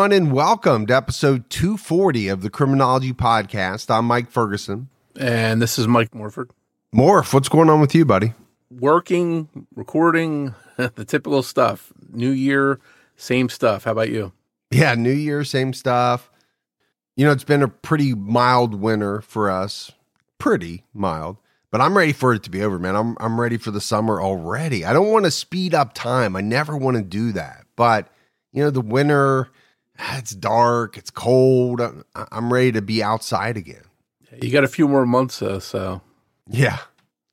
Everyone, and welcome to episode 240 of the Criminology Podcast. I'm Mike Ferguson. And this is Mike Morford. Morph, what's going on with you, buddy? Working, recording, the typical stuff. New year, same stuff. How about you? Yeah, New Year, same stuff. You know, it's been a pretty mild winter for us. Pretty mild. But I'm ready for it to be over, man. I'm I'm ready for the summer already. I don't want to speed up time. I never want to do that. But you know, the winter, it's dark, it's cold. I'm, I'm ready to be outside again. You got a few more months, though, so Yeah,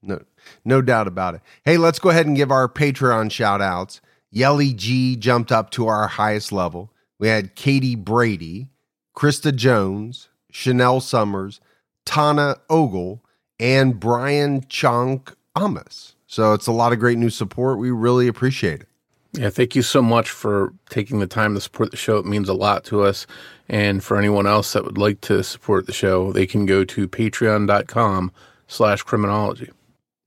no, no doubt about it. Hey, let's go ahead and give our Patreon shout outs. Yelly G jumped up to our highest level. We had Katie Brady, Krista Jones, Chanel Summers, Tana Ogle, and Brian Chunk Amos. So it's a lot of great new support. We really appreciate it. Yeah, thank you so much for taking the time to support the show. It means a lot to us. And for anyone else that would like to support the show, they can go to patreon.com slash criminology.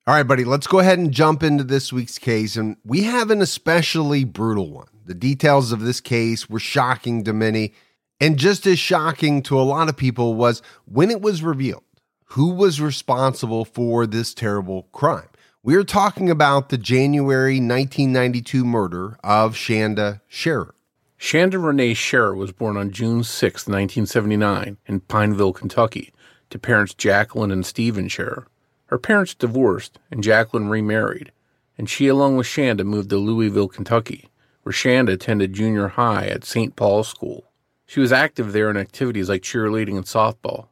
All right, buddy, let's go ahead and jump into this week's case. And we have an especially brutal one. The details of this case were shocking to many. And just as shocking to a lot of people was when it was revealed who was responsible for this terrible crime. We're talking about the January 1992 murder of Shanda Sharer. Shanda Renee Sharer was born on June 6, 1979, in Pineville, Kentucky, to parents Jacqueline and Stephen Sharer. Her parents divorced, and Jacqueline remarried, and she, along with Shanda, moved to Louisville, Kentucky, where Shanda attended junior high at St. Paul's School. She was active there in activities like cheerleading and softball.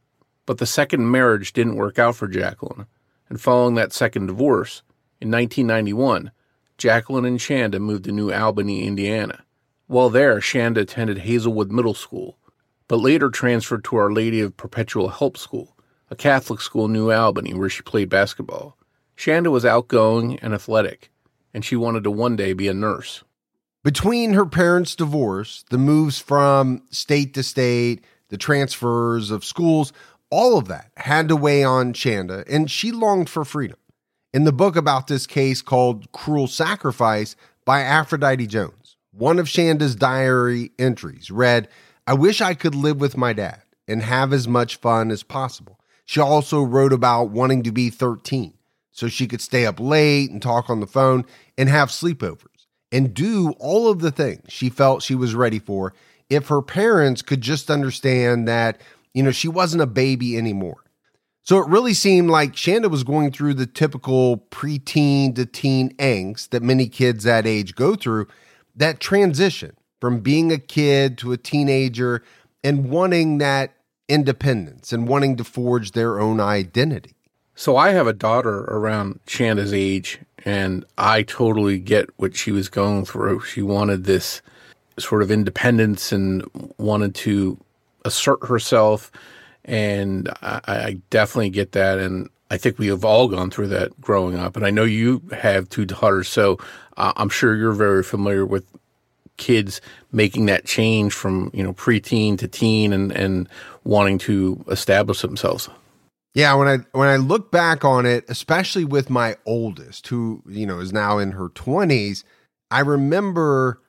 But the second marriage didn't work out for Jacqueline, and following that second divorce, in 1991, Jacqueline and Shanda moved to New Albany, Indiana. While there, Shanda attended Hazelwood Middle School, but later transferred to Our Lady of Perpetual Help School, a Catholic school in New Albany where she played basketball. Shanda was outgoing and athletic, and she wanted to one day be a nurse. Between her parents' divorce, the moves from state to state, the transfers of schools, all of that had to weigh on Shanda, and she longed for freedom. In the book about this case called Cruel Sacrifice by Aphrodite Jones, one of Shanda's diary entries read, I wish I could live with my dad and have as much fun as possible. She also wrote about wanting to be 13 so she could stay up late and talk on the phone and have sleepovers and do all of the things she felt she was ready for if her parents could just understand that, you know, she wasn't a baby anymore. So it really seemed like Shanda was going through the typical preteen to teen angst that many kids that age go through, that transition from being a kid to a teenager and wanting that independence and wanting to forge their own identity. So I have a daughter around Shanda's age, and I totally get what she was going through. She wanted this sort of independence and wanted to assert herself, and I, I definitely get that. And I think we have all gone through that growing up. And I know you have two daughters, so uh, I'm sure you're very familiar with kids making that change from you know preteen to teen and and wanting to establish themselves. Yeah, when I when I look back on it, especially with my oldest, who you know is now in her twenties, I remember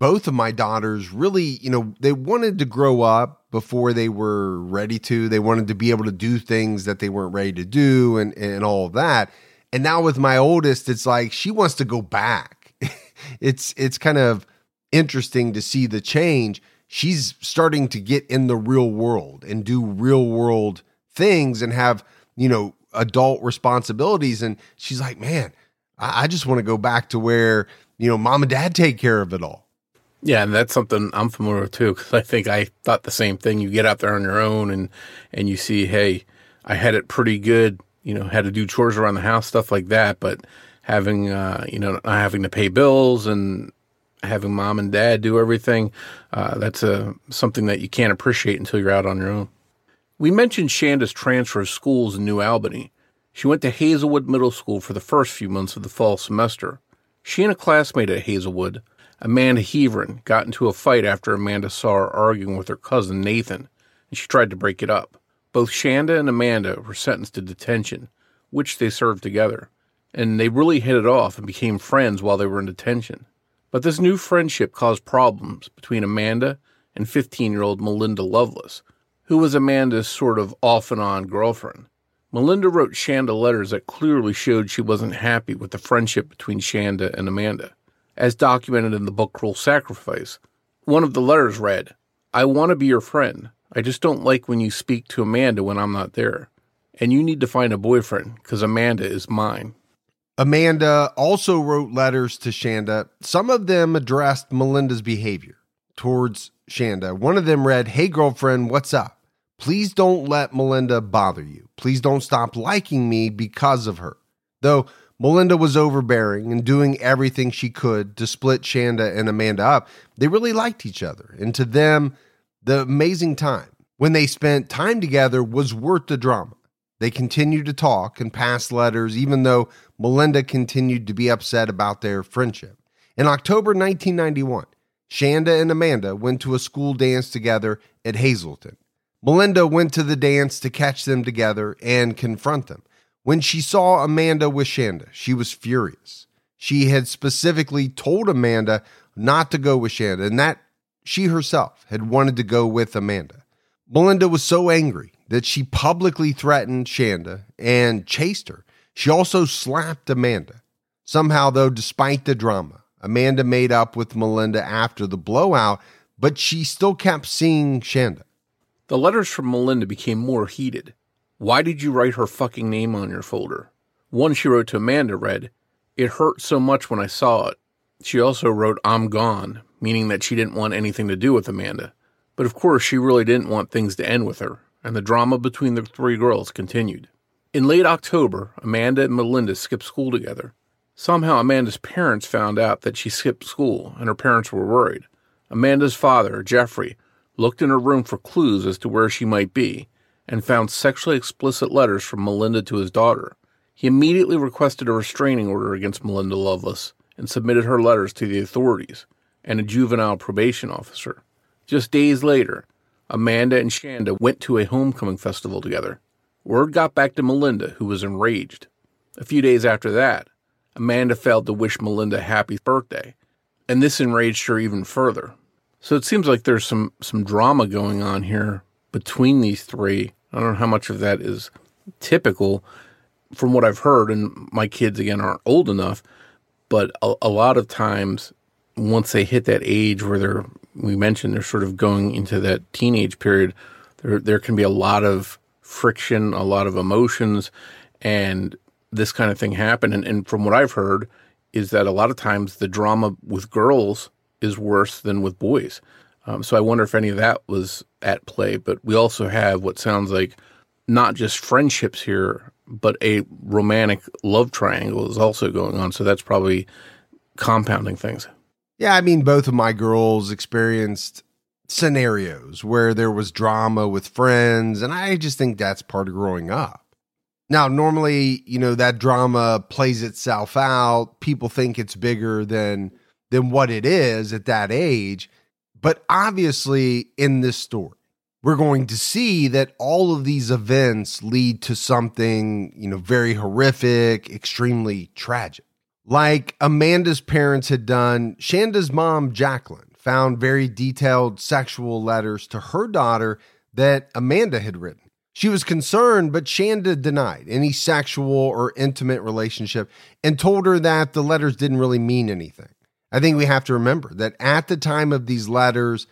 both of my daughters really, you know, they wanted to grow up before they were ready to. They wanted to be able to do things that they weren't ready to do, and and all of that. And now with my oldest, it's like she wants to go back. it's it's kind of interesting to see the change. She's starting to get in the real world and do real world things and have, you know, adult responsibilities. And she's like, man, I, I just want to go back to where, you know, mom and dad take care of it all. Yeah, and that's something I'm familiar with too, because I think I thought the same thing. You get out there on your own, and and you see, hey, I had it pretty good you know, had to do chores around the house, stuff like that. But having, uh, you know, not having to pay bills and having mom and dad do everything, uh, that's a, something that you can't appreciate until you're out on your own. We mentioned Shanda's transfer of schools in New Albany. She went to Hazelwood Middle School for the first few months of the fall semester. She and a classmate at Hazelwood, Amanda Heavrin, got into a fight after Amanda saw her arguing with her cousin Nathan, and she tried to break it up. Both Shanda and Amanda were sentenced to detention, which they served together, and they really hit it off and became friends while they were in detention. But this new friendship caused problems between Amanda and 15 year old Melinda Loveless, who was Amanda's sort of off and on girlfriend. Melinda wrote Shanda letters that clearly showed she wasn't happy with the friendship between Shanda and Amanda, as documented in the book Cruel Sacrifice. One of the letters read, I want to be your friend. I just don't like when you speak to Amanda when I'm not there. And you need to find a boyfriend because Amanda is mine. Amanda also wrote letters to Shanda. Some of them addressed Melinda's behavior towards Shanda. One of them read, Hey, girlfriend, what's up? Please don't let Melinda bother you. Please don't stop liking me because of her. Though Melinda was overbearing and doing everything she could to split Shanda and Amanda up, they really liked each other. And to them, the amazing time when they spent time together was worth the drama. They continued to talk and pass letters, even though Melinda continued to be upset about their friendship. In October 1991, Shanda and Amanda went to a school dance together at Hazleton. Melinda went to the dance to catch them together and confront them. When she saw Amanda with Shanda, she was furious. She had specifically told Amanda not to go with Shanda and that she herself had wanted to go with Amanda. Melinda was so angry that she publicly threatened Shanda and chased her. She also slapped Amanda. Somehow, though, despite the drama, Amanda made up with Melinda after the blowout, but she still kept seeing Shanda. The letters from Melinda became more heated. Why did you write her fucking name on your folder? One she wrote to Amanda read, It hurt so much when I saw it. She also wrote, I'm gone, meaning that she didn't want anything to do with Amanda. But of course, she really didn't want things to end with her, and the drama between the three girls continued. In late October, Amanda and Melinda skipped school together. Somehow, Amanda's parents found out that she skipped school, and her parents were worried. Amanda's father, Jeffrey, looked in her room for clues as to where she might be, and found sexually explicit letters from Melinda to his daughter. He immediately requested a restraining order against Melinda Loveless and submitted her letters to the authorities and a juvenile probation officer. Just days later, Amanda and Shanda went to a homecoming festival together. Word got back to Melinda, who was enraged. A few days after that, Amanda failed to wish Melinda happy birthday, and this enraged her even further. So it seems like there's some some drama going on here between these three. I don't know how much of that is typical from what I've heard, and my kids again aren't old enough, but a, a lot of times once they hit that age where they're we mentioned they're sort of going into that teenage period, there there can be a lot of friction, a lot of emotions, and this kind of thing happen. And, and from what I've heard, is that a lot of times the drama with girls is worse than with boys. Um, so I wonder if any of that was at play. But we also have what sounds like not just friendships here, but a romantic love triangle is also going on. So that's probably compounding things. Yeah, I mean, both of my girls experienced scenarios where there was drama with friends, and I just think that's part of growing up. Now, normally, you know, that drama plays itself out. People think it's bigger than than what it is at that age. But obviously, in this story, we're going to see that all of these events lead to something, you know, very horrific, extremely tragic. Like Amanda's parents had done, Shanda's mom, Jacqueline, found very detailed sexual letters to her daughter that Amanda had written. She was concerned, but Shanda denied any sexual or intimate relationship and told her that the letters didn't really mean anything. I think we have to remember that at the time of these letters,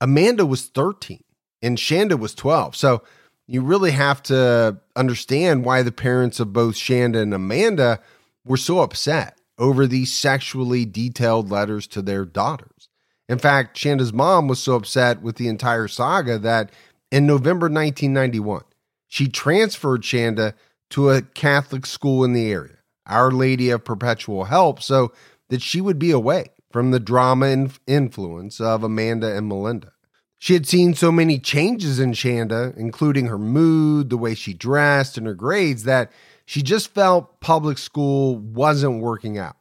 Amanda was 13 and Shanda was 12. So you really have to understand why the parents of both Shanda and Amanda were so upset over these sexually detailed letters to their daughters. In fact, Shanda's mom was so upset with the entire saga that in November 1991, she transferred Shanda to a Catholic school in the area, Our Lady of Perpetual Help, so that she would be away from the drama and influence of Amanda and Melinda. She had seen so many changes in Shanda, including her mood, the way she dressed, and her grades, that she just felt public school wasn't working out.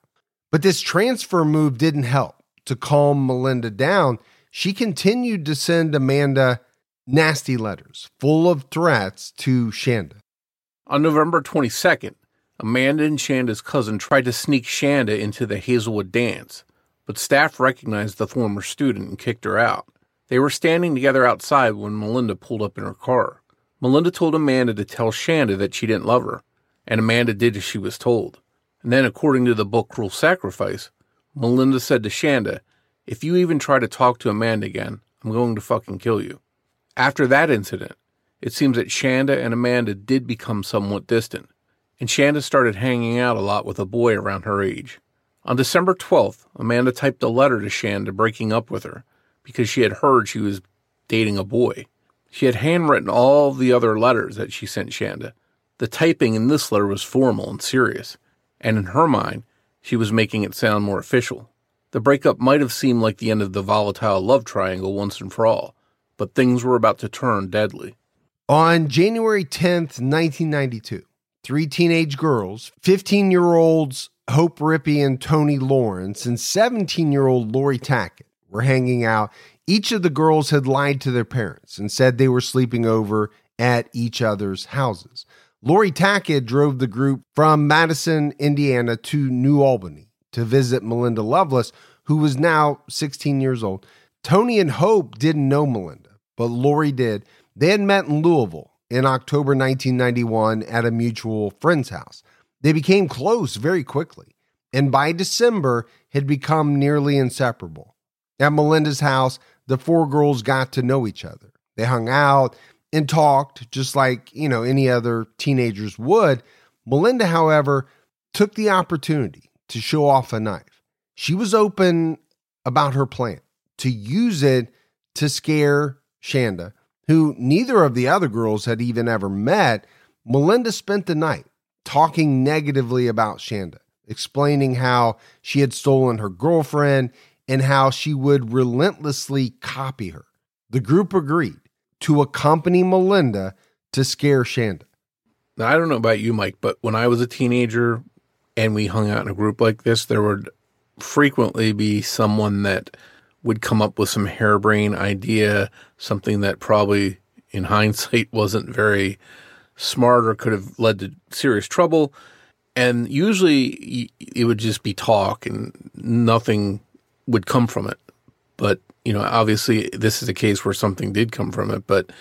But this transfer move didn't help to calm Melinda down. She continued to send Amanda nasty letters full of threats to Shanda. On November 22nd, Amanda and Shanda's cousin tried to sneak Shanda into the Hazelwood dance, but staff recognized the former student and kicked her out. They were standing together outside when Melinda pulled up in her car. Melinda told Amanda to tell Shanda that she didn't love her, and Amanda did as she was told. And then, according to the book Cruel Sacrifice, Melinda said to Shanda, If you even try to talk to Amanda again, I'm going to fucking kill you. After that incident, it seems that Shanda and Amanda did become somewhat distant, and Shanda started hanging out a lot with a boy around her age. On December 12th, Amanda typed a letter to Shanda breaking up with her because she had heard she was dating a boy. She had handwritten all the other letters that she sent Shanda. The typing in this letter was formal and serious, and in her mind, she was making it sound more official. The breakup might have seemed like the end of the volatile love triangle once and for all, but things were about to turn deadly. On January 10th, 1992, three teenage girls, 15 year olds Hope Rippey and Toni Lawrence, and 17 year old Laurie Tackett were hanging out. Each of the girls had lied to their parents and said they were sleeping over at each other's houses. Laurie Tackett drove the group from Madison, Indiana to New Albany to visit Melinda Loveless, who was now 16 years old. Toni and Hope didn't know Melinda, but Laurie did. They had met in Louisville in October 1991 at a mutual friend's house. They became close very quickly, and by December had become nearly inseparable. At Melinda's house, the four girls got to know each other. They hung out and talked just like, you know, any other teenagers would. Melinda, however, took the opportunity to show off a knife. She was open about her plan to use it to scare Shanda, who neither of the other girls had even ever met. Melinda spent the night talking negatively about Shanda, explaining how she had stolen her girlfriend and how she would relentlessly copy her. The group agreed to accompany Melinda to scare Shanda. Now, I don't know about you, Mike, but when I was a teenager and we hung out in a group like this, there would frequently be someone that would come up with some harebrained idea, something that probably in hindsight wasn't very smart or could have led to serious trouble. And usually it would just be talk and nothing would come from it. But, you know, obviously this is a case where something did come from it. But,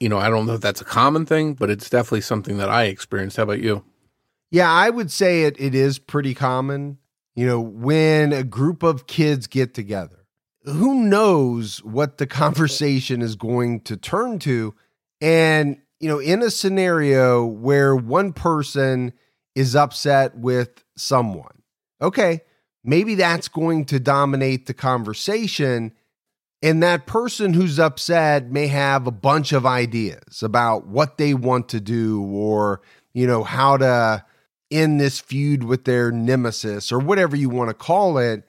you know, I don't know if that's a common thing, but it's definitely something that I experienced. How about you? Yeah, I would say it, it is pretty common. You know, when a group of kids get together, who knows what the conversation is going to turn to? And, you know, in a scenario where one person is upset with someone, okay, maybe that's going to dominate the conversation. And that person who's upset may have a bunch of ideas about what they want to do or, you know, how to end this feud with their nemesis or whatever you want to call it.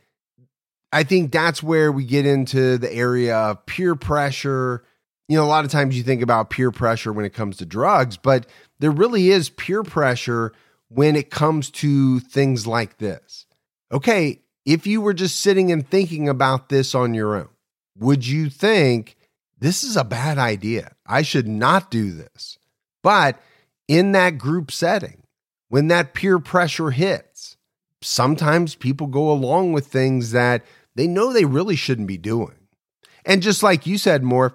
I think that's where we get into the area of peer pressure. You know, a lot of times you think about peer pressure when it comes to drugs, but there really is peer pressure when it comes to things like this okay, if you were just sitting and thinking about this on your own, would you think this is a bad idea? I should not do this. But in that group setting, when that peer pressure hits, sometimes people go along with things that they know they really shouldn't be doing. And just like you said, Morph,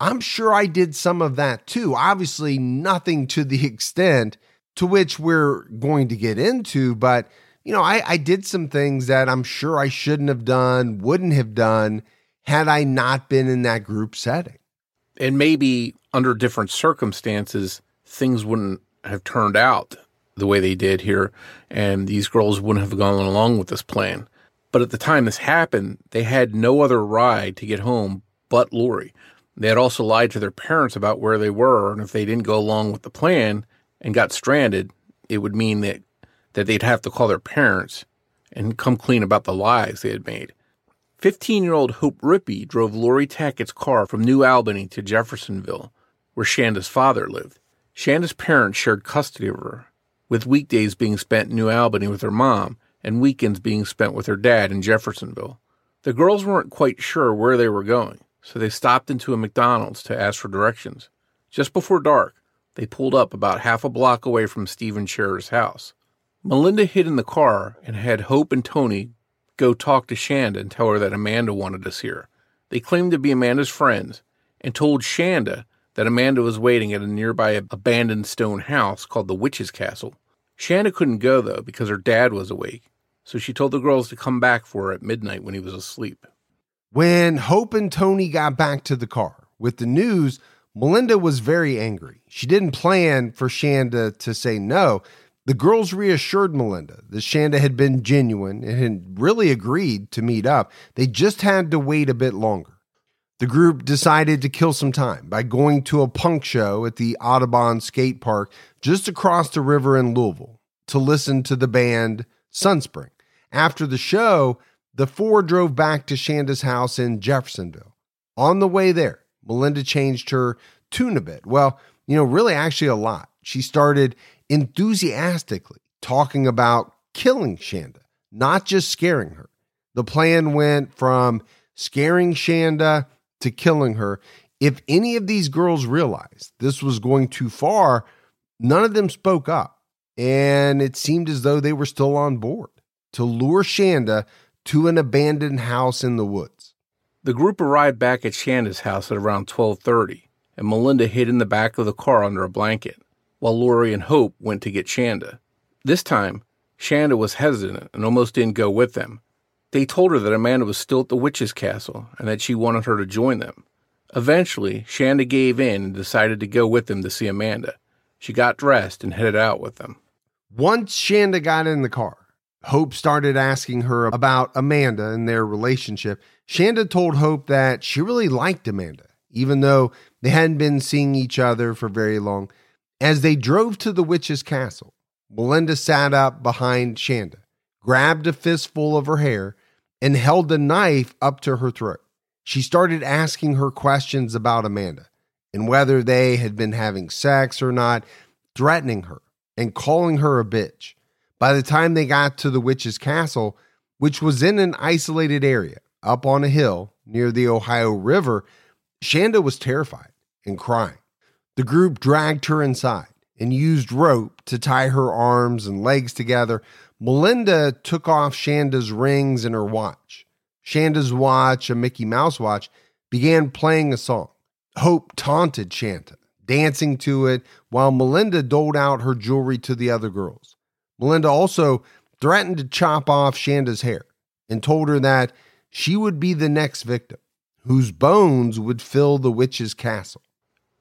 I'm sure I did some of that too. Obviously, nothing to the extent to which we're going to get into, but you know, I, I did some things that I'm sure I shouldn't have done, wouldn't have done had I not been in that group setting. And maybe under different circumstances, things wouldn't have turned out the way they did here, and these girls wouldn't have gone along with this plan. But at the time this happened, they had no other ride to get home but Laurie. They had also lied to their parents about where they were and if they didn't go along with the plan, and got stranded, it would mean that, that they'd have to call their parents and come clean about the lies they had made. 15 year old Hope Rippey drove Laurie Tackett's car from New Albany to Jeffersonville, where Shanda's father lived. Shanda's parents shared custody of her, with weekdays being spent in New Albany with her mom and weekends being spent with her dad in Jeffersonville. The girls weren't quite sure where they were going, so they stopped into a McDonald's to ask for directions. Just before dark, they pulled up about half a block away from Stephen Sharer's house. Melinda hid in the car and had Hope and Toni go talk to Shanda and tell her that Amanda wanted to see her. They claimed to be Amanda's friends and told Shanda that Amanda was waiting at a nearby abandoned stone house called the Witch's Castle. Shanda couldn't go, though, because her dad was awake, so she told the girls to come back for her at midnight when he was asleep. When Hope and Toni got back to the car with the news, Melinda was very angry. She didn't plan for Shanda to say no. The girls reassured Melinda that Shanda had been genuine and had really agreed to meet up. They just had to wait a bit longer. The group decided to kill some time by going to a punk show at the Audubon Skate Park just across the river in Louisville to listen to the band Sunspring. After the show, the four drove back to Shanda's house in Jeffersonville. On the way there, Melinda changed her tune a bit. Well, you know, really actually a lot. She started enthusiastically talking about killing Shanda, not just scaring her. The plan went from scaring Shanda to killing her. If any of these girls realized this was going too far, none of them spoke up. And it seemed as though they were still on board to lure Shanda to an abandoned house in the woods. The group arrived back at Shanda's house at around 12:30, and Melinda hid in the back of the car under a blanket, while Laurie and Hope went to get Shanda. This time, Shanda was hesitant and almost didn't go with them. They told her that Amanda was still at the witch's castle and that she wanted her to join them. Eventually, Shanda gave in and decided to go with them to see Amanda. She got dressed and headed out with them. Once Shanda got in the car, Hope started asking her about Amanda and their relationship. Shanda told Hope that she really liked Amanda, even though they hadn't been seeing each other for very long. As they drove to the witch's castle, Melinda sat up behind Shanda, grabbed a fistful of her hair, and held the knife up to her throat. She started asking her questions about Amanda and whether they had been having sex or not, threatening her and calling her a bitch. By the time they got to the witch's castle, which was in an isolated area up on a hill near the Ohio River, Shanda was terrified and crying. The group dragged her inside and used rope to tie her arms and legs together. Melinda took off Shanda's rings and her watch. Shanda's watch, a Mickey Mouse watch, began playing a song. Hope taunted Shanda, dancing to it, while Melinda doled out her jewelry to the other girls. Melinda also threatened to chop off Shanda's hair and told her that she would be the next victim, whose bones would fill the witch's castle.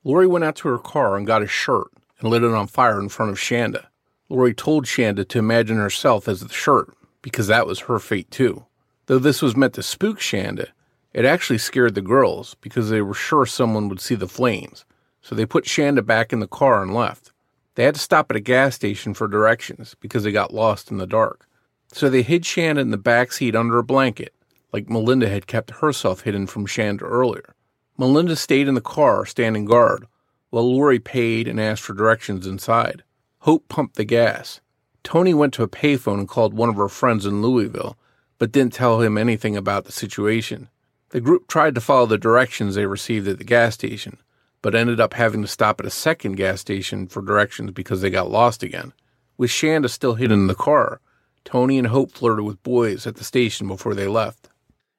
Laurie went out to her car and got a shirt and lit it on fire in front of Shanda. Laurie told Shanda to imagine herself as the shirt because that was her fate too. Though this was meant to spook Shanda, it actually scared the girls because they were sure someone would see the flames. So they put Shanda back in the car and left. They had to stop at a gas station for directions because they got lost in the dark. So they hid Shanda in the back seat under a blanket, like Melinda had kept herself hidden from Shanda earlier. Melinda stayed in the car, standing guard, while Laurie paid and asked for directions inside. Hope pumped the gas. Toni went to a payphone and called one of her friends in Louisville, but didn't tell him anything about the situation. The group tried to follow the directions they received at the gas station, but ended up having to stop at a second gas station for directions because they got lost again. With Shanda still hidden in the car, Toni and Hope flirted with boys at the station before they left.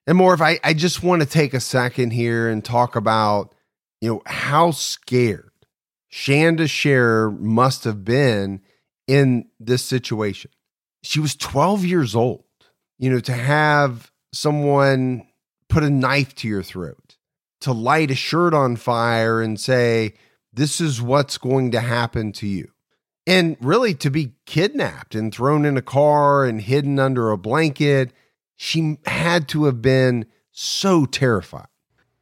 And more, I, I just want to take a second here and talk about, you know, how scared Shanda Sharer must have been in this situation. She was 12 years old, you know, to have someone put a knife to your throat to light a shirt on fire and say, This is what's going to happen to you. And really to be kidnapped and thrown in a car and hidden under a blanket, she had to have been so terrified.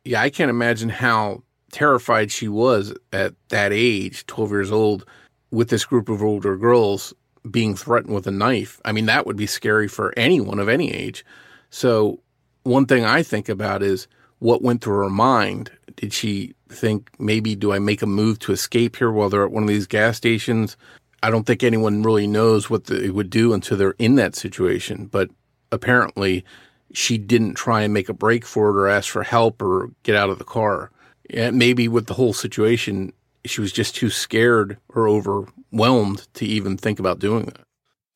Yeah, I can't imagine how terrified she was at that age, 12 years old. with this group of older girls being threatened with a knife. I mean, that would be scary for anyone of any age. So, one thing I think about is what went through her mind. Did she think maybe do I make a move to escape here while they're at one of these gas stations? I don't think anyone really knows what they would do until they're in that situation. But apparently, she didn't try and make a break for it or ask for help or get out of the car. Maybe with the whole situation, she was just too scared or overwhelmed to even think about doing that.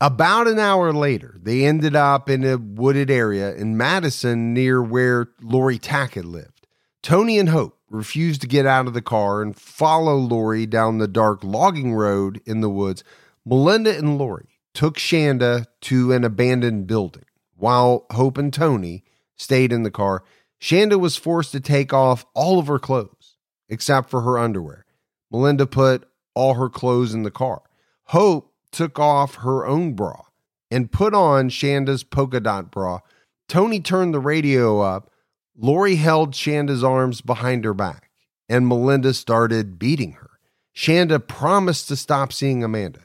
About an hour later, they ended up in a wooded area in Madison near where Laurie Tackett lived. Toni and Hope refused to get out of the car and follow Laurie down the dark logging road in the woods. Melinda and Laurie took Shanda to an abandoned building while Hope and Toni stayed in the car. Shanda was forced to take off all of her clothes except for her underwear. Melinda put all her clothes in the car. Hope took off her own bra and put on Shanda's polka dot bra. Toni turned the radio up. Laurie held Shanda's arms behind her back, and Melinda started beating her. Shanda promised to stop seeing Amanda,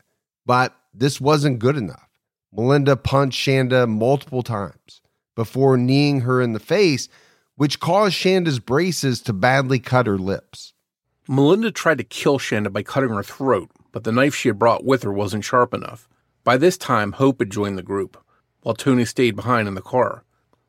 but this wasn't good enough. Melinda punched Shanda multiple times before kneeing her in the face, which caused Shanda's braces to badly cut her lips. Melinda tried to kill Shanda by cutting her throat, but the knife she had brought with her wasn't sharp enough. By this time, Hope had joined the group, while Toni stayed behind in the car.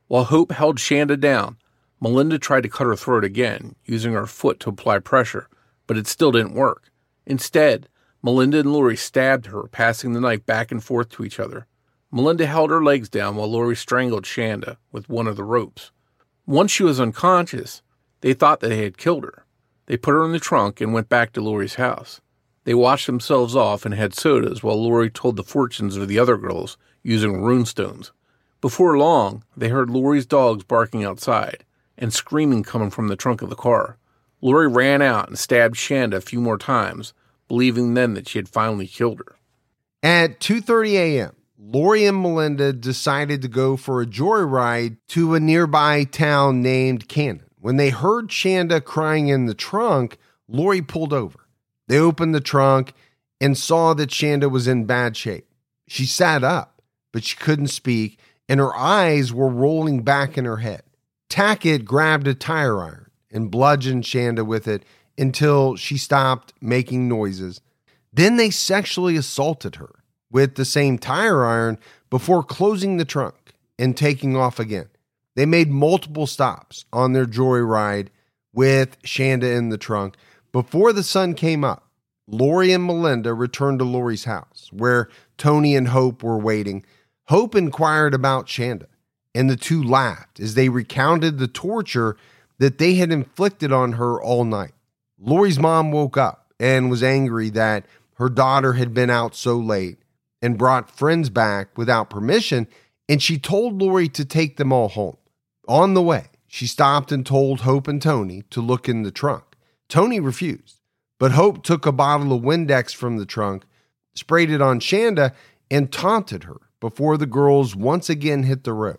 While Hope held Shanda down, Melinda tried to cut her throat again, using her foot to apply pressure, but it still didn't work. Instead, Melinda and Laurie stabbed her, passing the knife back and forth to each other. Melinda held her legs down while Laurie strangled Shanda with one of the ropes. Once she was unconscious, they thought that they had killed her. They put her in the trunk and went back to Laurie's house. They washed themselves off and had sodas while Laurie told the fortunes of the other girls using runestones. Before long, they heard Laurie's dogs barking outside and screaming coming from the trunk of the car. Laurie ran out and stabbed Shanda a few more times, believing then that she had finally killed her. At 2:30 a.m., Laurie and Melinda decided to go for a joyride to a nearby town named Canaan. When they heard Shanda crying in the trunk, Laurie pulled over. They opened the trunk and saw that Shanda was in bad shape. She sat up, but she couldn't speak, and her eyes were rolling back in her head. Tackett grabbed a tire iron and bludgeoned Shanda with it until she stopped making noises. Then they sexually assaulted her with the same tire iron before closing the trunk and taking off again. They made multiple stops on their joyride with Shanda in the trunk before the sun came up, Laurie and Melinda returned to Laurie's house, where Toni and Hope were waiting. Hope inquired about Shanda, and the two laughed as they recounted the torture that they had inflicted on her all night. Laurie's mom woke up and was angry that her daughter had been out so late and brought friends back without permission, and she told Laurie to take them all home. On the way, she stopped and told Hope and Toni to look in the trunk. Toni refused, but Hope took a bottle of Windex from the trunk, sprayed it on Shanda, and taunted her before the girls once again hit the road.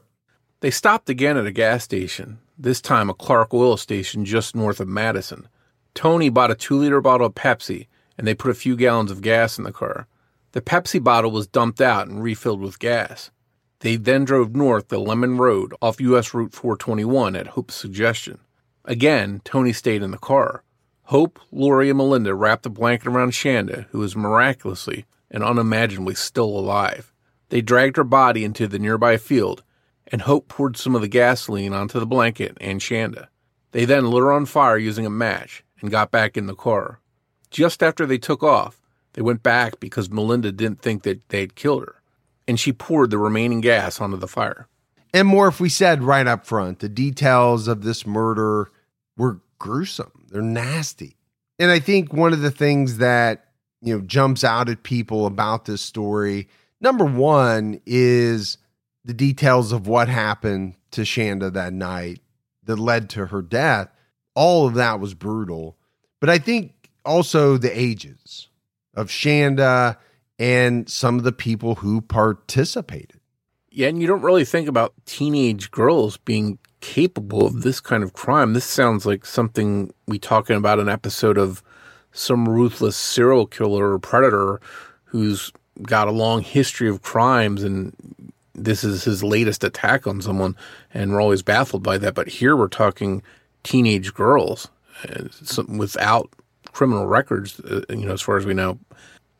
They stopped again at a gas station, this time a Clark oil station just north of Madison. Toni bought a two liter bottle of Pepsi, and they put a few gallons of gas in the car. The Pepsi bottle was dumped out and refilled with gas. They then drove north the Lemon Road off U.S. Route 421 at Hope's suggestion. Again, Toni stayed in the car. Hope, Laurie, and Melinda wrapped a blanket around Shanda, who was miraculously and unimaginably still alive. They dragged her body into the nearby field, and Hope poured some of the gasoline onto the blanket and Shanda. They then lit her on fire using a match and got back in the car. Just after they took off, they went back because Melinda didn't think that they had killed her, and she poured the remaining gas onto the fire. And more if we said right up front, the details of this murder were gruesome. They're nasty. And I think one of the things that, you know, jumps out at people about this story, number one, is the details of what happened to Shanda that night that led to her death. All of that was brutal. But I think also the ages of Shanda and some of the people who participated. Yeah, and you don't really think about teenage girls being capable of this kind of crime. This sounds like something we talking about an episode of some ruthless serial killer or predator who's got a long history of crimes and this is his latest attack on someone and we're always baffled by that but here we're talking teenage girls uh, without criminal records uh, you know as far as we know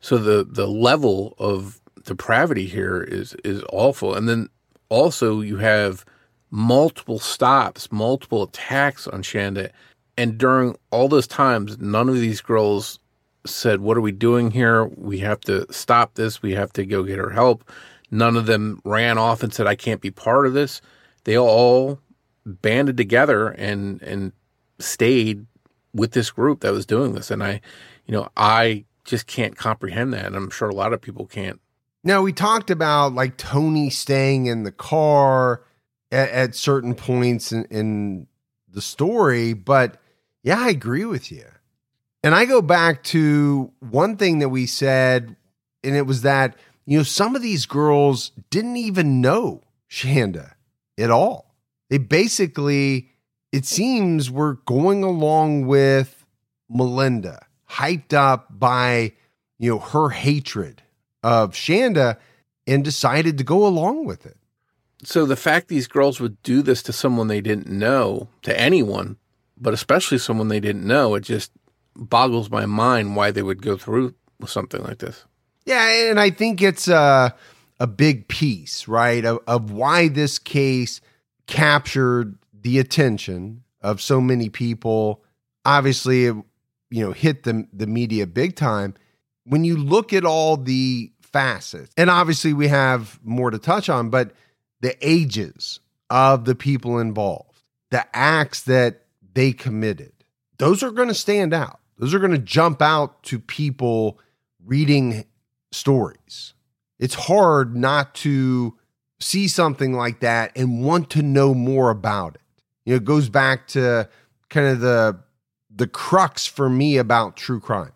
so the the level of depravity here is is awful and then also you have multiple stops multiple attacks on Shanda and during all those times none of these girls said, What are we doing here? We have to stop this. We have to go get her help. None of them ran off and said, I can't be part of this. They all banded together and and stayed with this group that was doing this. And I, you know, I just can't comprehend that. And I'm sure a lot of people can't. Now, we talked about like Toni staying in the car at, at certain points in, in the story, but yeah, I agree with you. And I go back to one thing that we said, and it was that, you know, some of these girls didn't even know Shanda at all. They basically, it seems, we're going along with Melinda, hyped up by, you know, her hatred of Shanda and decided to go along with it. So the fact these girls would do this to someone they didn't know, to anyone, but especially someone they didn't know, it just boggles my mind why they would go through with something like this. Yeah, and I think it's a a big piece, right, of, of why this case captured the attention of so many people. Obviously, it, you know, hit the the media big time. When you look at all the facets, and obviously we have more to touch on, but the ages of the people involved, the acts that they committed, those are going to stand out. Those are going to jump out to people reading stories. It's hard not to see something like that and want to know more about it. You know, it goes back to kind of the the crux for me about true crime.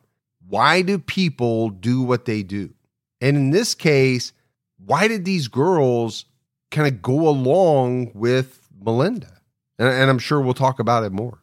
Why do people do what they do? And in this case, why did these girls kind of go along with Melinda? And, and I'm sure we'll talk about it more.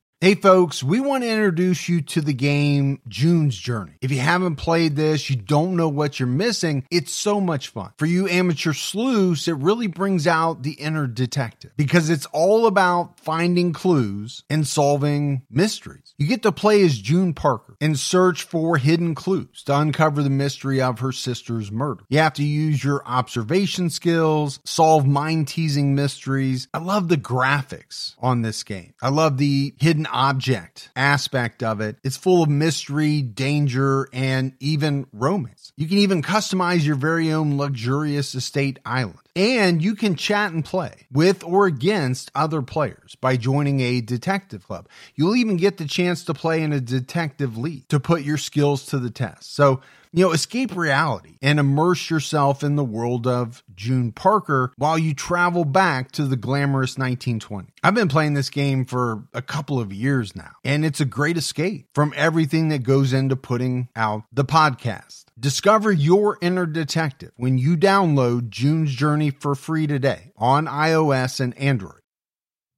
Hey folks, we want to introduce you to the game June's Journey. If you haven't played this, you don't know what you're missing, it's so much fun. For you amateur sleuths, it really brings out the inner detective because it's all about finding clues and solving mysteries. You get to play as June Parker and search for hidden clues to uncover the mystery of her sister's murder. You have to use your observation skills, solve mind teasing mysteries. I love the graphics on this game. I love the hidden object aspect of it. It's full of mystery, danger, and even romance. You can even customize your very own luxurious estate island. And you can chat and play with or against other players by joining a detective club. You'll even get the chance to play in a detective league to put your skills to the test. So, you know, escape reality and immerse yourself in the world of June Parker while you travel back to the glamorous 1920s. I've been playing this game for a couple of years now, and it's a great escape from everything that goes into putting out the podcast. Discover your inner detective when you download June's Journey for free today on iOS and Android.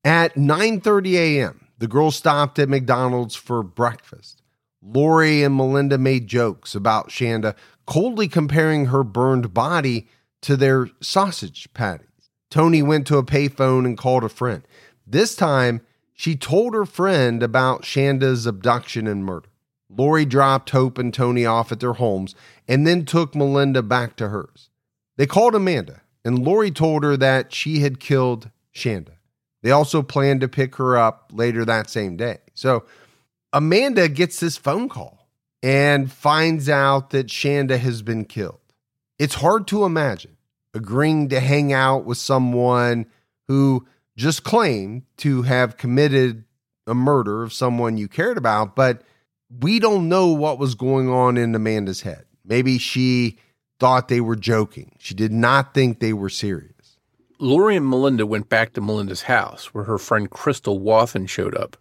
At 9:30 a.m., the girls stopped at McDonald's for breakfast. Laurie and Melinda made jokes about Shanda coldly comparing her burned body to their sausage patties. Toni went to a payphone and called a friend. This time, she told her friend about Shanda's abduction and murder. Laurie dropped Hope and Toni off at their homes and then took Melinda back to hers. They called Amanda, and Laurie told her that she had killed Shanda. They also planned to pick her up later that same day. So Amanda gets this phone call and finds out that Shanda has been killed. It's hard to imagine agreeing to hang out with someone who just claimed to have committed a murder of someone you cared about, but we don't know what was going on in Amanda's head. Maybe she thought they were joking. She did not think they were serious. Laurie and Melinda went back to Melinda's house, where her friend Crystal Wathen showed up.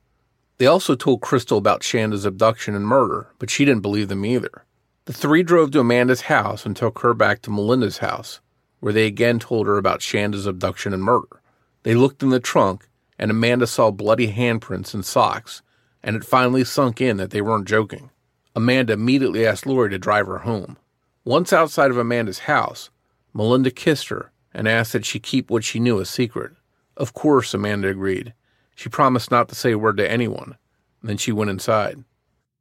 They also told Crystal about Shanda's abduction and murder, but she didn't believe them either. The three drove to Amanda's house and took her back to Melinda's house, where they again told her about Shanda's abduction and murder. They looked in the trunk, and Amanda saw bloody handprints and socks, and it finally sunk in that they weren't joking. Amanda immediately asked Laurie to drive her home. Once outside of Amanda's house, Melinda kissed her and asked that she keep what she knew a secret. Of course, Amanda agreed. She promised not to say a word to anyone. Then she went inside.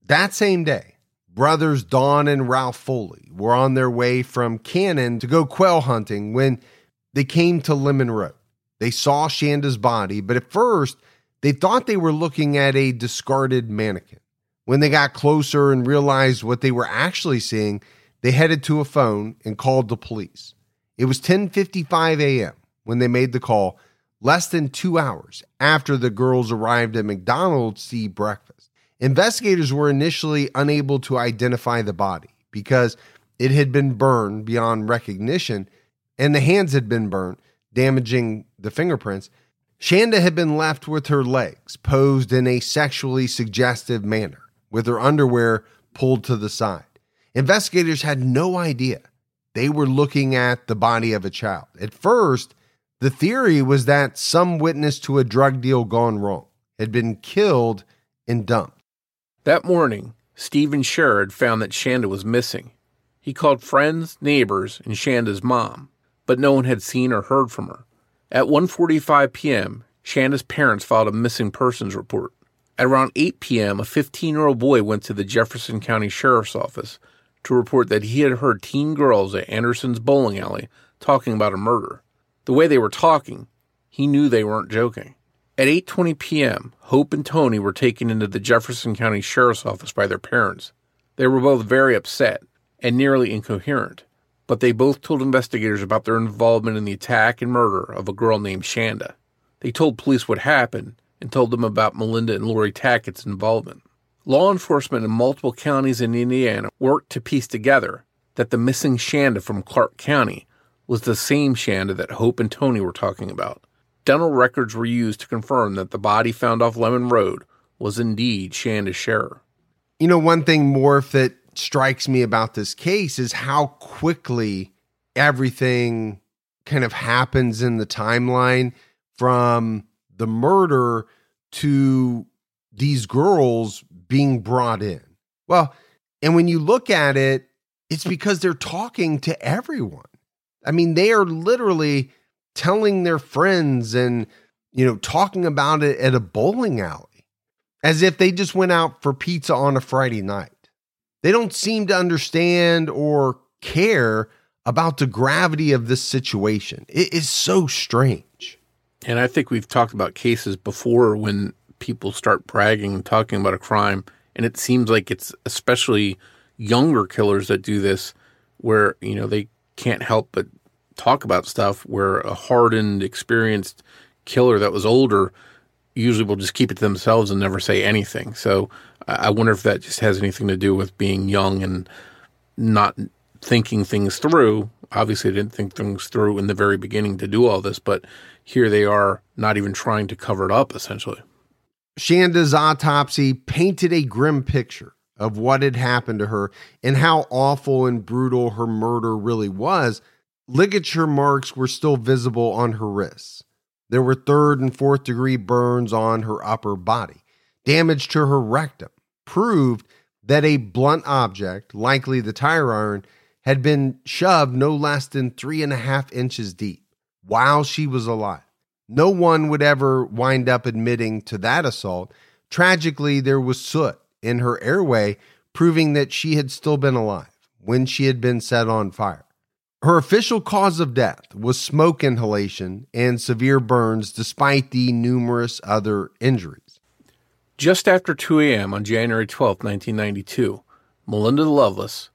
That same day, brothers Don and Ralph Foley were on their way from Canaan to go quail hunting when they came to Lemon Road. They saw Shanda's body, but at first they thought they were looking at a discarded mannequin. When they got closer and realized what they were actually seeing, they headed to a phone and called the police. It was 10:55 a.m. when they made the call, less than 2 hours after the girls arrived at McDonald's to eat breakfast. Investigators were initially unable to identify the body because it had been burned beyond recognition and the hands had been burned, damaging the fingerprints. Shanda had been left with her legs posed in a sexually suggestive manner, with her underwear pulled to the side. Investigators had no idea they were looking at the body of a child. At first, the theory was that some witness to a drug deal gone wrong had been killed and dumped. That morning, Stephen Sharer found that Shanda was missing. He called friends, neighbors, and Shanda's mom, but no one had seen or heard from her. At 1:45 p.m., Shanda's parents filed a missing persons report. At around 8 p.m., a 15-year-old boy went to the Jefferson County Sheriff's Office to report that he had heard teen girls at Anderson's bowling alley talking about a murder. The way they were talking, he knew they weren't joking. At 8:20 p.m., Hope and Toni were taken into the Jefferson County Sheriff's Office by their parents. They were both very upset and nearly incoherent, but they both told investigators about their involvement in the attack and murder of a girl named Shanda. They told police what happened and told them about Melinda and Laurie Tackett's involvement. Law enforcement in multiple counties in Indiana worked to piece together that the missing Shanda from Clark County was the same Shanda that Hope and Toni were talking about. Dental records were used to confirm that the body found off Lemon Road was indeed Shanda Sharer. You know, one thing, Morph, that strikes me about this case is how quickly everything kind of happens in the timeline from the murder to these girls being brought in. Well, and when you look at it, it's because they're talking to everyone. I mean, they are literally telling their friends and, you know, talking about it at a bowling alley as if they just went out for pizza on a Friday night. They don't seem to understand or care about the gravity of this situation. It is so strange. And I think we've talked about cases before when people start bragging and talking about a crime and it seems like it's especially younger killers that do this where you know they can't help but talk about stuff where a hardened experienced killer that was older usually will just keep it to themselves and never say anything. So i wonder if that just has anything to do with being young and not thinking things through. Obviously they didn't think things through in the very beginning to do all this but here they are not even trying to cover it up essentially. Shanda's autopsy painted a grim picture of what had happened to her and how awful and brutal her murder really was. Ligature marks were still visible on her wrists. There were third and fourth degree burns on her upper body. Damage to her rectum proved that a blunt object, likely the tire iron, had been shoved no less than three and a half inches deep. while she was alive. No one would ever wind up admitting to that assault. Tragically, there was soot in her airway, proving that she had still been alive when she had been set on fire. Her official cause of death was smoke inhalation and severe burns, despite the numerous other injuries. Just after 2 a.m. on January 12, 1992, Melinda Loveless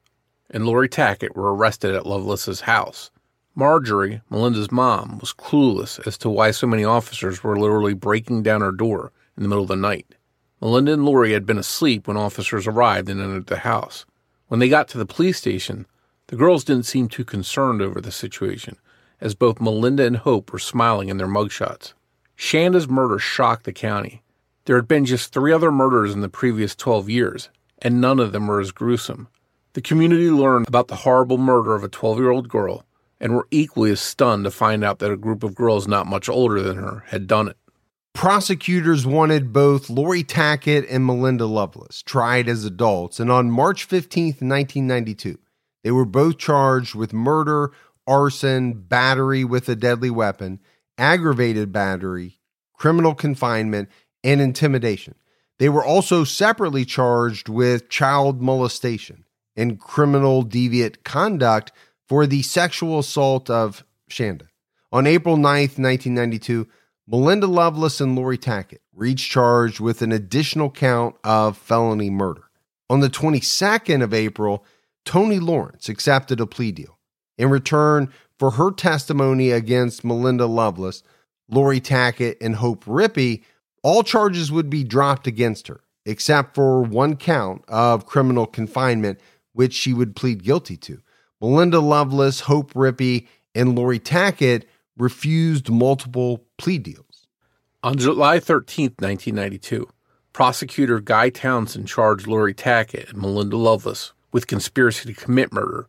and Laurie Tackett were arrested at Loveless's house. Marjorie, Melinda's mom, was clueless as to why so many officers were literally breaking down her door in the middle of the night. Melinda and Laurie had been asleep when officers arrived and entered the house. When they got to the police station, the girls didn't seem too concerned over the situation, as both Melinda and Hope were smiling in their mugshots. Shanda's murder shocked the county. There had been just three other murders in the previous 12 years, and none of them were as gruesome. The community learned about the horrible murder of a 12 year old girl and were equally as stunned to find out that a group of girls not much older than her had done it. Prosecutors wanted both Laurie Tackett and Melinda Loveless tried as adults, and on March 15, 1992, they were both charged with murder, arson, battery with a deadly weapon, aggravated battery, criminal confinement, and intimidation. They were also separately charged with child molestation and criminal deviant conduct for the sexual assault of Shanda. On April 9th, 1992, Melinda Loveless and Laurie Tackett were each charged with an additional count of felony murder. On the 22nd of April, Toni Lawrence accepted a plea deal. In return for her testimony against Melinda Loveless, Laurie Tackett, and Hope Rippey, all charges would be dropped against her, except for one count of criminal confinement, which she would plead guilty to. Melinda Loveless, Hope Rippey, and Lori Tackett refused multiple plea deals. On July 13, 1992, prosecutor Guy Townsend charged Laurie Tackett and Melinda Loveless with conspiracy to commit murder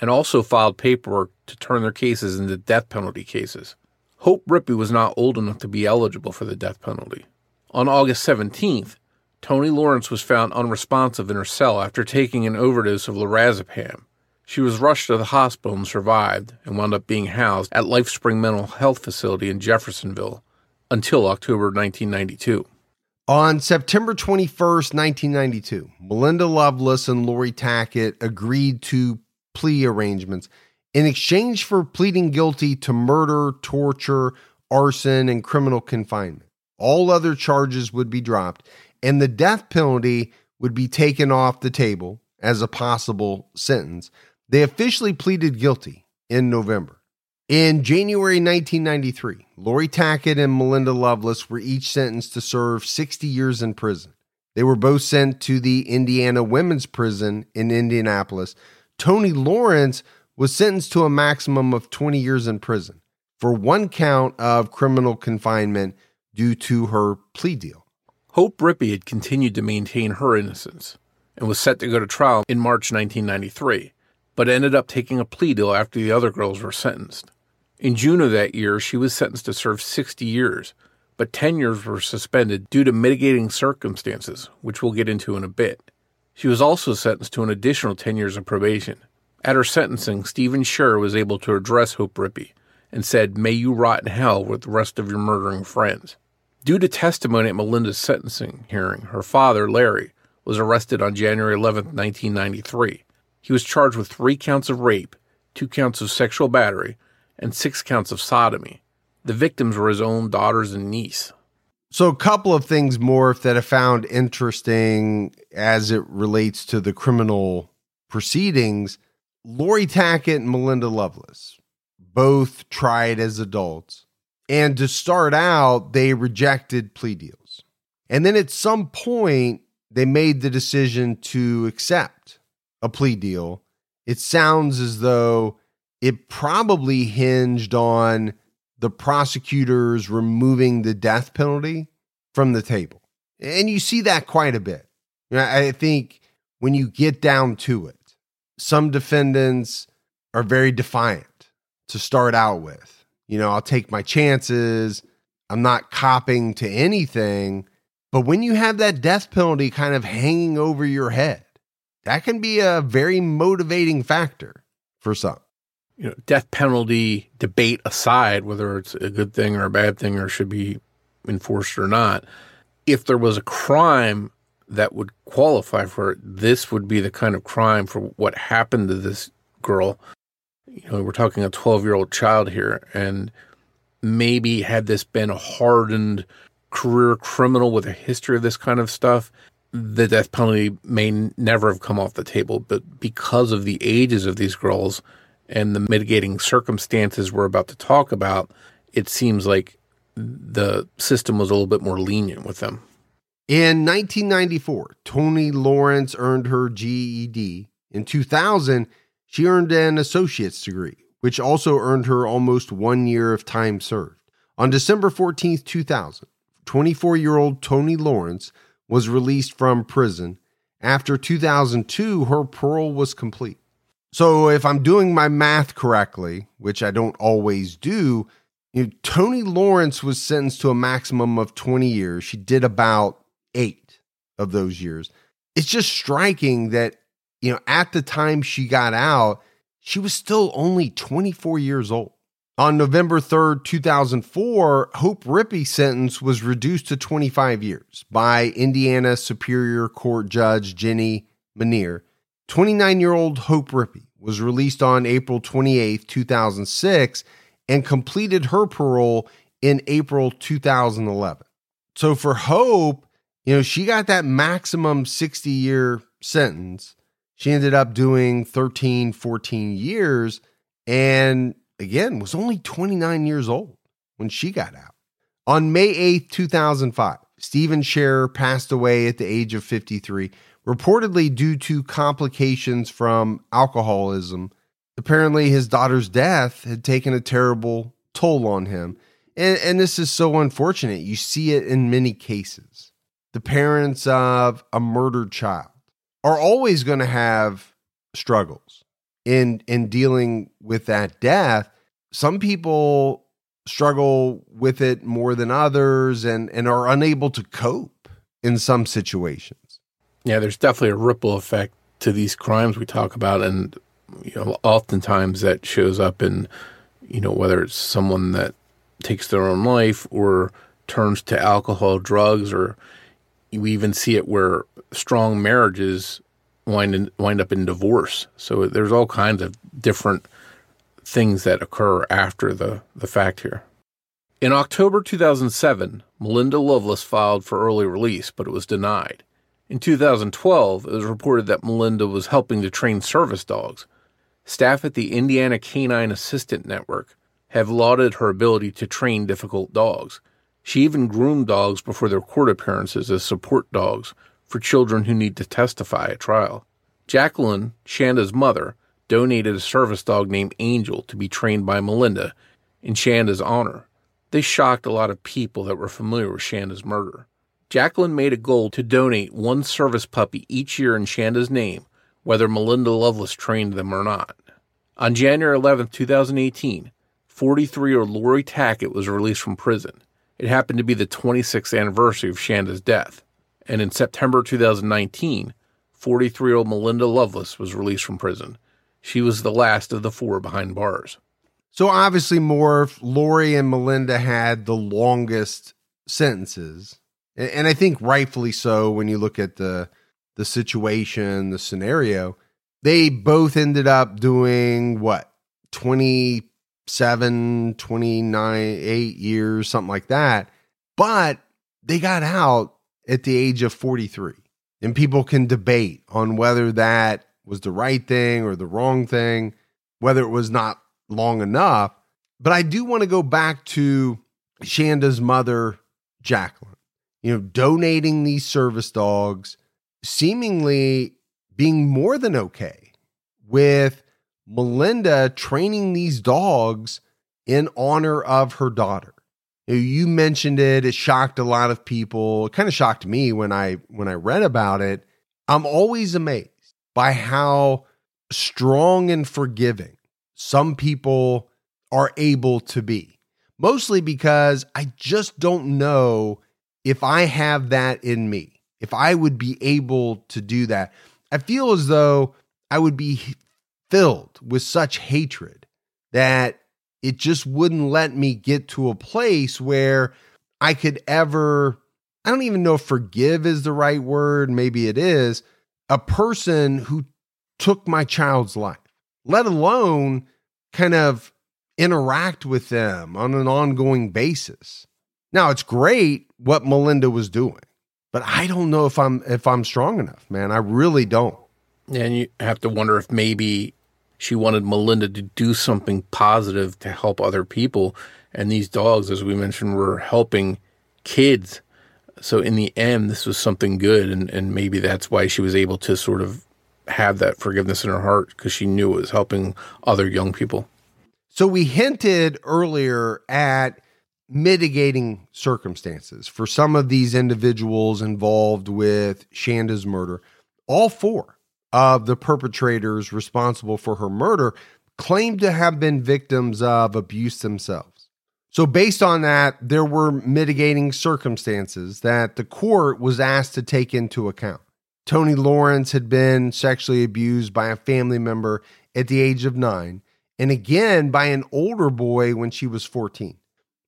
and also filed paperwork to turn their cases into death penalty cases. Hope Rippey was not old enough to be eligible for the death penalty. On August 17th, Toni Lawrence was found unresponsive in her cell after taking an overdose of lorazepam. She was rushed to the hospital and survived and wound up being housed at LifeSpring Mental Health Facility in Jeffersonville until October 1992. On September 21st, 1992, Melinda Loveless and Laurie Tackett agreed to plea arrangements in exchange for pleading guilty to murder, torture, arson, and criminal confinement. All other charges would be dropped, and the death penalty would be taken off the table as a possible sentence. They officially pleaded guilty in November. In January 1993, Laurie Tackett and Melinda Loveless were each sentenced to serve 60 years in prison. They were both sent to the Indiana Women's Prison in Indianapolis. Toni Lawrence was sentenced to a maximum of 20 years in prison for one count of criminal confinement due to her plea deal. Hope Rippey had continued to maintain her innocence and was set to go to trial in March 1993 but ended up taking a plea deal after the other girls were sentenced. In June of that year, she was sentenced to serve 60 years, but 10 years were suspended due to mitigating circumstances, which we'll get into in a bit. She was also sentenced to an additional 10 years of probation. At her sentencing, Stephen Sharer was able to address Hope Rippey and said, May you rot in hell with the rest of your murdering friends. Due to testimony at Melinda's sentencing hearing, her father, Larry, was arrested on January 11, 1993. He was charged with three counts of rape, two counts of sexual battery, and six counts of sodomy. The victims were his own daughters and niece. So, a couple of things more that I found interesting as it relates to the criminal proceedings. Laurie Tackett and Melinda Loveless, both tried as adults. And to start out, they rejected plea deals. And then at some point, they made the decision to accept a plea deal, it sounds as though it probably hinged on the prosecutors removing the death penalty from the table. And you see that quite a bit. You know, I think when you get down to it, some defendants are very defiant to start out with. You know, I'll take my chances. I'm not copping to anything. But when you have that death penalty kind of hanging over your head, that can be a very motivating factor for some. you know, death penalty debate aside, whether it's a good thing or a bad thing or should be enforced or not, if there was a crime that would qualify for it, this would be the kind of crime for what happened to this girl. You know, we're talking a 12 year old child here, and maybe had this been a hardened career criminal with a history of this kind of stuff, the death penalty may never have come off the table. But because of the ages of these girls and the mitigating circumstances we're about to talk about, it seems like the system was a little bit more lenient with them. In 1994, Toni Lawrence earned her GED. In 2000, she earned an associate's degree, which also earned her almost one year of time served. On December 14, 2000, 24 year old Toni Lawrence was released from prison. After 2002, her parole was complete. So, if I'm doing my math correctly, which I don't always do, you know, Toni Lawrence was sentenced to a maximum of 20 years. She did about eight of those years. It's just striking that, you know, at the time she got out, she was still only 24 years old. On November 3rd, 2004, Hope Rippey's sentence was reduced to 25 years by Indiana Superior Court Judge Jenny Manier. 29 year old Hope Rippey was released on April 28, 2006, and completed her parole in April 2011. So for Hope, you know, she got that maximum 60 year sentence. She ended up doing 13, 14 years and again was only 29 years old when she got out. On May 8, 2005, Stephen Sharer passed away at the age of 53, reportedly due to complications from alcoholism. Apparently, his daughter's death had taken a terrible toll on him. And, and this is so unfortunate. You see it in many cases. The parents of a murdered child are always going to have struggles in in dealing with that death. Some people struggle with it more than others and and are unable to cope in some situations. Yeah, there's definitely a ripple effect to these crimes we talk about and you know oftentimes that shows up in you know whether it's someone that takes their own life or turns to alcohol, drugs or we even see it where strong marriages wind in, wind up in divorce. So there's all kinds of different things that occur after the, the fact here. In October 2007, Melinda Loveless filed for early release, but it was denied. In 2012, it was reported that Melinda was helping to train service dogs. Staff at the Indiana Canine Assistant Network have lauded her ability to train difficult dogs. She even groomed dogs before their court appearances as support dogs for children who need to testify at trial. Jacqueline, Shanda's mother, donated a service dog named Angel to be trained by Melinda in Shanda's honor. This shocked a lot of people that were familiar with Shanda's murder. Jacqueline made a goal to donate one service puppy each year in Shanda's name, whether Melinda Loveless trained them or not. On January 11, 2018, 43 year old Laurie Tackett was released from prison. It happened to be the 26th anniversary of Shanda's death and in September 2019, 43 year old Melinda Loveless was released from prison. She was the last of the four behind bars. So obviously, more Laurie and Melinda had the longest sentences, and I think rightfully so. When you look at the the situation, the scenario, they both ended up doing what 27, 29, 8 years, something like that. But they got out at the age of 43. And people can debate on whether that was the right thing or the wrong thing, whether it was not long enough. But I do want to go back to Shanda's mother, Jacqueline, you know, donating these service dogs, seemingly being more than okay with Melinda training these dogs in honor of her daughter you mentioned it. It shocked a lot of people. It kind of shocked me when i when i read about it. I'm always amazed by how strong and forgiving some people are able to be mostly because i just don't know if i have that in me if i would be able to do that. I feel as though i would be filled with such hatred that it just wouldn't let me get to a place where I could ever, I don't even know if forgive is the right word, maybe it is, a person who took my child's life, let alone kind of interact with them on an ongoing basis. Now, it's great what Melinda was doing, but I don't know if I'm if I'm strong enough, man. I really don't. And you have to wonder if maybe she wanted Melinda to do something positive to help other people. And these dogs, as we mentioned, were helping kids. So in the end, this was something good. And, and maybe that's why she was able to sort of have that forgiveness in her heart because she knew it was helping other young people. So we hinted earlier at mitigating circumstances for some of these individuals involved with Shanda's murder. All four of the perpetrators responsible for her murder claimed to have been victims of abuse themselves. So, based on that, there were mitigating circumstances that the court was asked to take into account. Toni Lawrence had been sexually abused by a family member at the age of nine, and again by an older boy when she was 14.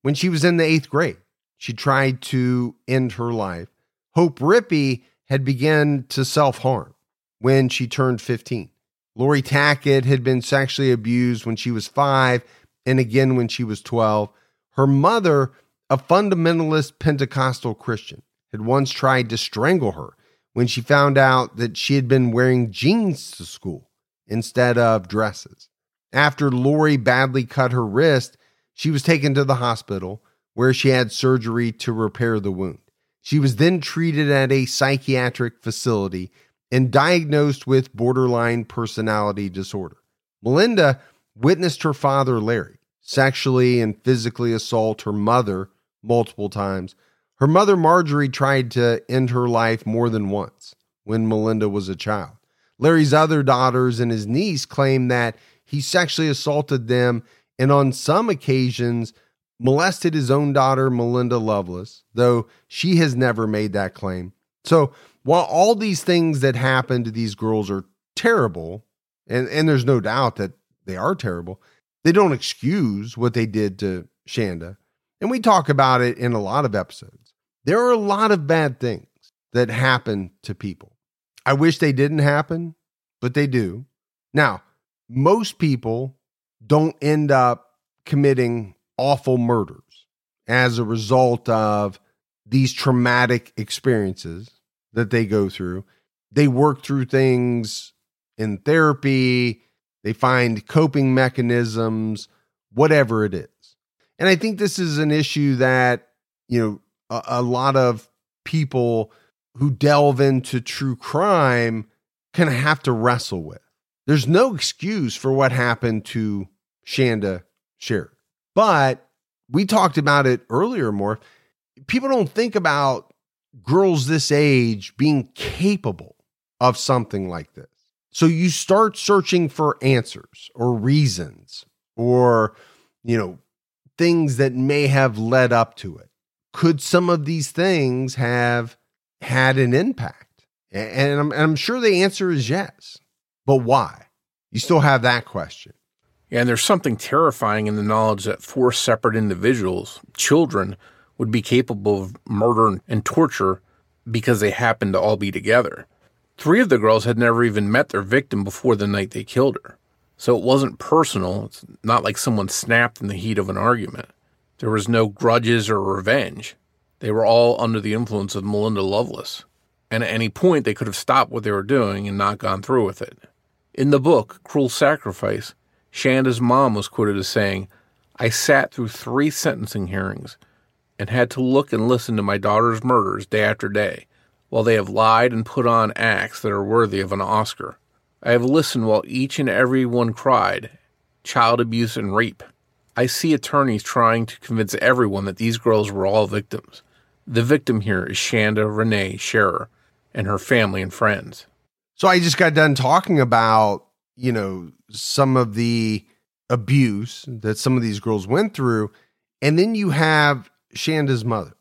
When she was in the eighth grade, she tried to end her life. Hope Rippey had begun to self harm when she turned 15. Laurie Tackett had been sexually abused when she was five and again when she was 12. Her mother, a fundamentalist Pentecostal Christian, had once tried to strangle her when she found out that she had been wearing jeans to school instead of dresses. After Laurie badly cut her wrist, she was taken to the hospital where she had surgery to repair the wound. She was then treated at a psychiatric facility and diagnosed with borderline personality disorder. Melinda witnessed her father, Larry, sexually and physically assault her mother multiple times. Her mother, Marjorie, tried to end her life more than once when Melinda was a child. Larry's other daughters and his niece claim that he sexually assaulted them and on some occasions molested his own daughter, Melinda Loveless, though she has never made that claim. So while all these things that happen to these girls are terrible, and, and there's no doubt that they are terrible, they don't excuse what they did to Shanda. And we talk about it in a lot of episodes. There are a lot of bad things that happen to people. I wish they didn't happen, but they do. Now, most people don't end up committing awful murders as a result of these traumatic experiences that they go through. They work through things in therapy, they find coping mechanisms, whatever it is. And I think this is an issue that, you know, a, a lot of people who delve into true crime of have to wrestle with. There's no excuse for what happened to Shanda Sharer. But we talked about it earlier more. People don't think about girls this age being capable of something like this. So you start searching for answers or reasons or, you know, things that may have led up to it. Could some of these things have had an impact? And I'm, and I'm sure the answer is yes. But why? You still have that question. Yeah, and there's something terrifying in the knowledge that four separate individuals, children, would be capable of murder and torture because they happened to all be together. Three of the girls had never even met their victim before the night they killed her. So it wasn't personal. It's not like someone snapped in the heat of an argument. There was no grudges or revenge. They were all under the influence of Melinda Loveless. And at any point, they could have stopped what they were doing and not gone through with it. In the book, Cruel Sacrifice, Shanda's mom was quoted as saying, I sat through three sentencing hearings and had to look and listen to my daughter's murders day after day, while they have lied and put on acts that are worthy of an Oscar. I have listened while each and every one cried, child abuse and rape. I see attorneys trying to convince everyone that these girls were all victims. The victim here is Shanda Renee Sharer and her family and friends. So I just got done talking about, you know, some of the abuse that some of these girls went through. And then you have Shanda's mother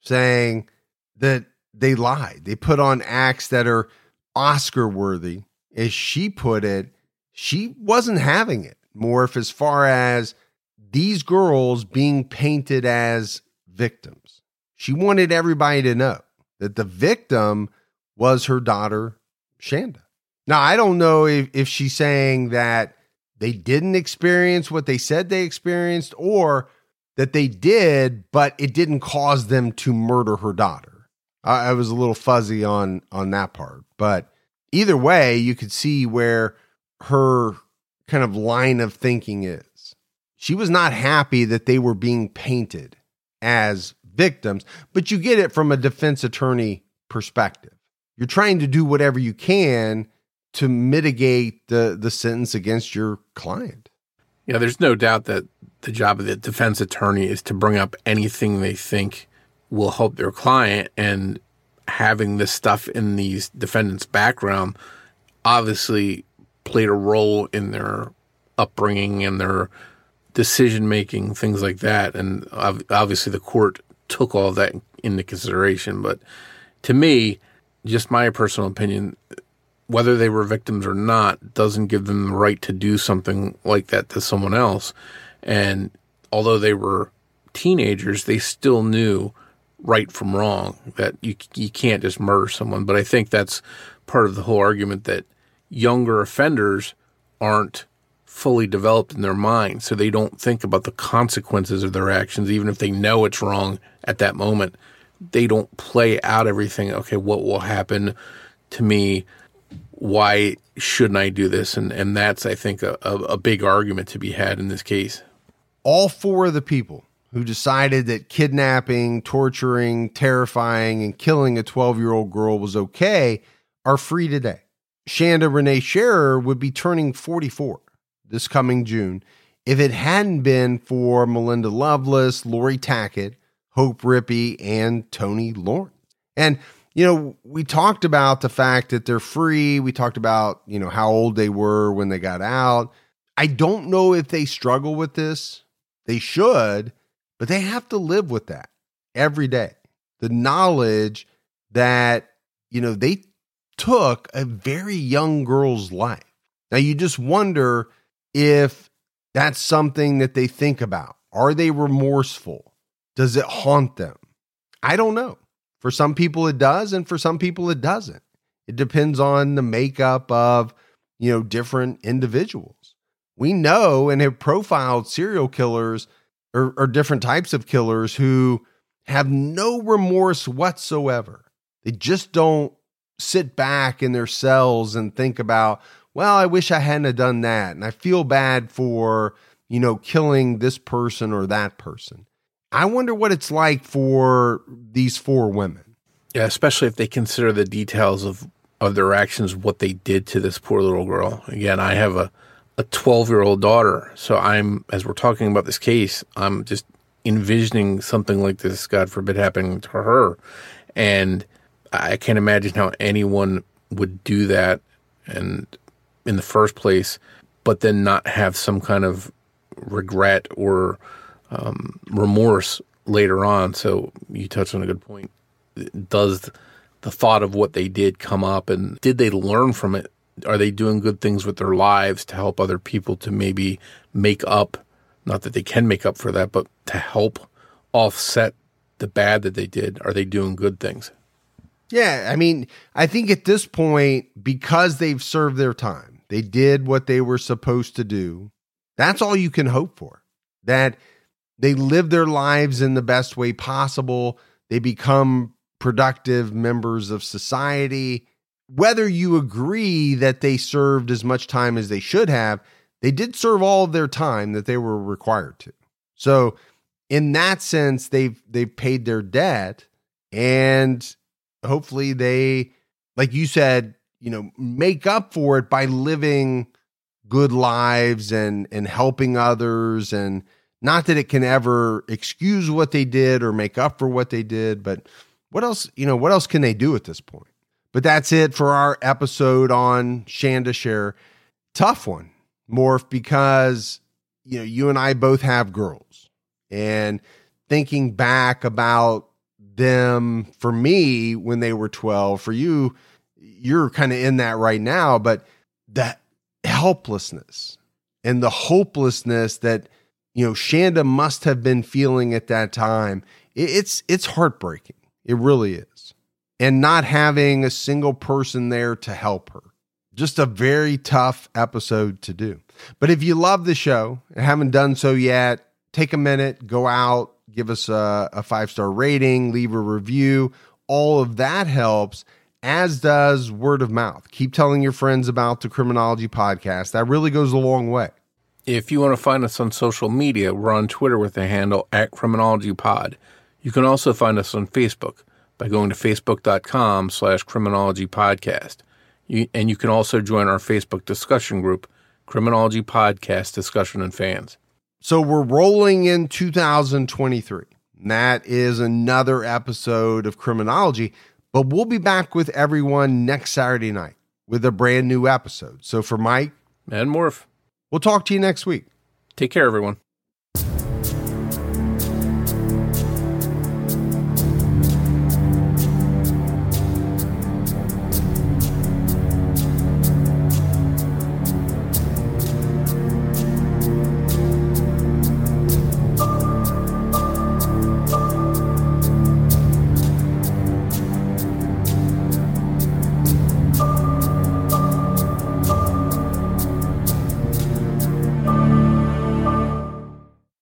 saying that they lied. They put on acts that are Oscar worthy. As she put it, she wasn't having it. Morph as far as these girls being painted as victims. She wanted everybody to know that the victim was her daughter, Shanda. Now, I don't know if, if she's saying that they didn't experience what they said they experienced or that they did, but it didn't cause them to murder her daughter. I, I was a little fuzzy on on that part, but either way, you could see where her kind of line of thinking is. She was not happy that they were being painted as victims, but you get it from a defense attorney perspective. You're trying to do whatever you can to mitigate the the sentence against your client. Yeah, there's no doubt that the job of the defense attorney is to bring up anything they think will help their client and having this stuff in these defendants' background obviously played a role in their upbringing and their decision making, things like that. And obviously, the court took all that into consideration. But to me, just my personal opinion, whether they were victims or not doesn't give them the right to do something like that to someone else. And although they were teenagers, they still knew right from wrong that you you can't just murder someone. But I think that's part of the whole argument that younger offenders aren't fully developed in their mind, so they don't think about the consequences of their actions, even if they know it's wrong at that moment. They don't play out everything. Okay, what will happen to me? why shouldn't I do this? And and that's I think a, a, a big argument to be had in this case. All four of the people who decided that kidnapping, torturing, terrifying, and killing a 12 year old girl was okay are free today. Shanda Renee Sharer would be turning 44 this coming June if it hadn't been for Melinda Loveless, Laurie Tackett, Hope Rippey, and Toni Lawrence. And you know, we talked about the fact that they're free. We talked about, you know, how old they were when they got out. I don't know if they struggle with this. They should, but they have to live with that every day. The knowledge that, you know, they took a very young girl's life. Now, you just wonder if that's something that they think about. Are they remorseful? Does it haunt them? I don't know. For some people, it does, and for some people, it doesn't. It depends on the makeup of, you know, different individuals. We know and have profiled serial killers or, or different types of killers who have no remorse whatsoever. They just don't sit back in their cells and think about, well, I wish I hadn't done that. And I feel bad for, you know, killing this person or that person. I wonder what it's like for these four women. Yeah, especially if they consider the details of, of their actions, what they did to this poor little girl. Again, I have a, a 12 year old daughter. So I'm, as we're talking about this case, I'm just envisioning something like this, God forbid, happening to her. And I can't imagine how anyone would do that and in the first place, but then not have some kind of regret or um, remorse later on. So you touched on a good point. Does the thought of what they did come up, and did they learn from it? Are they doing good things with their lives to help other people to maybe make up? Not that they can make up for that, but to help offset the bad that they did. Are they doing good things? Yeah, I mean, I think at this point, because they've served their time, they did what they were supposed to do. That's all you can hope for. That they live their lives in the best way possible. They become productive members of society. Whether you agree that they served as much time as they should have, they did serve all of their time that they were required to. So, in that sense, they've they've paid their debt, and hopefully, they, like you said, you know, make up for it by living good lives and and helping others and not that it can ever excuse what they did or make up for what they did, but what else, you know, what else can they do at this point? But that's it for our episode on Shanda Sharer. Tough one, Morph, because, you know, you and I both have girls. And thinking back about them for me when they were 12, for you, you're kind of in that right now, but that helplessness and the hopelessness that you know Shanda must have been feeling at that time. It's it's heartbreaking. It really is. And not having a single person there to help her. Just a very tough episode to do. But if you love the show and haven't done so yet, take a minute, go out, give us a, a five star rating, leave a review. All of that helps, as does word of mouth. Keep telling your friends about the Criminology podcast. That really goes a long way. If you want to find us on social media, we're on Twitter with the handle at Criminology Pod. You can also find us on Facebook by going to facebook.com slash criminology podcast. And you can also join our Facebook discussion group, Criminology Podcast Discussion and Fans. So we're rolling in 2023. That is another episode of Criminology, but we'll be back with everyone next Saturday night with a brand new episode. So for Mike and Morph, we'll talk to you next week. Take care, everyone.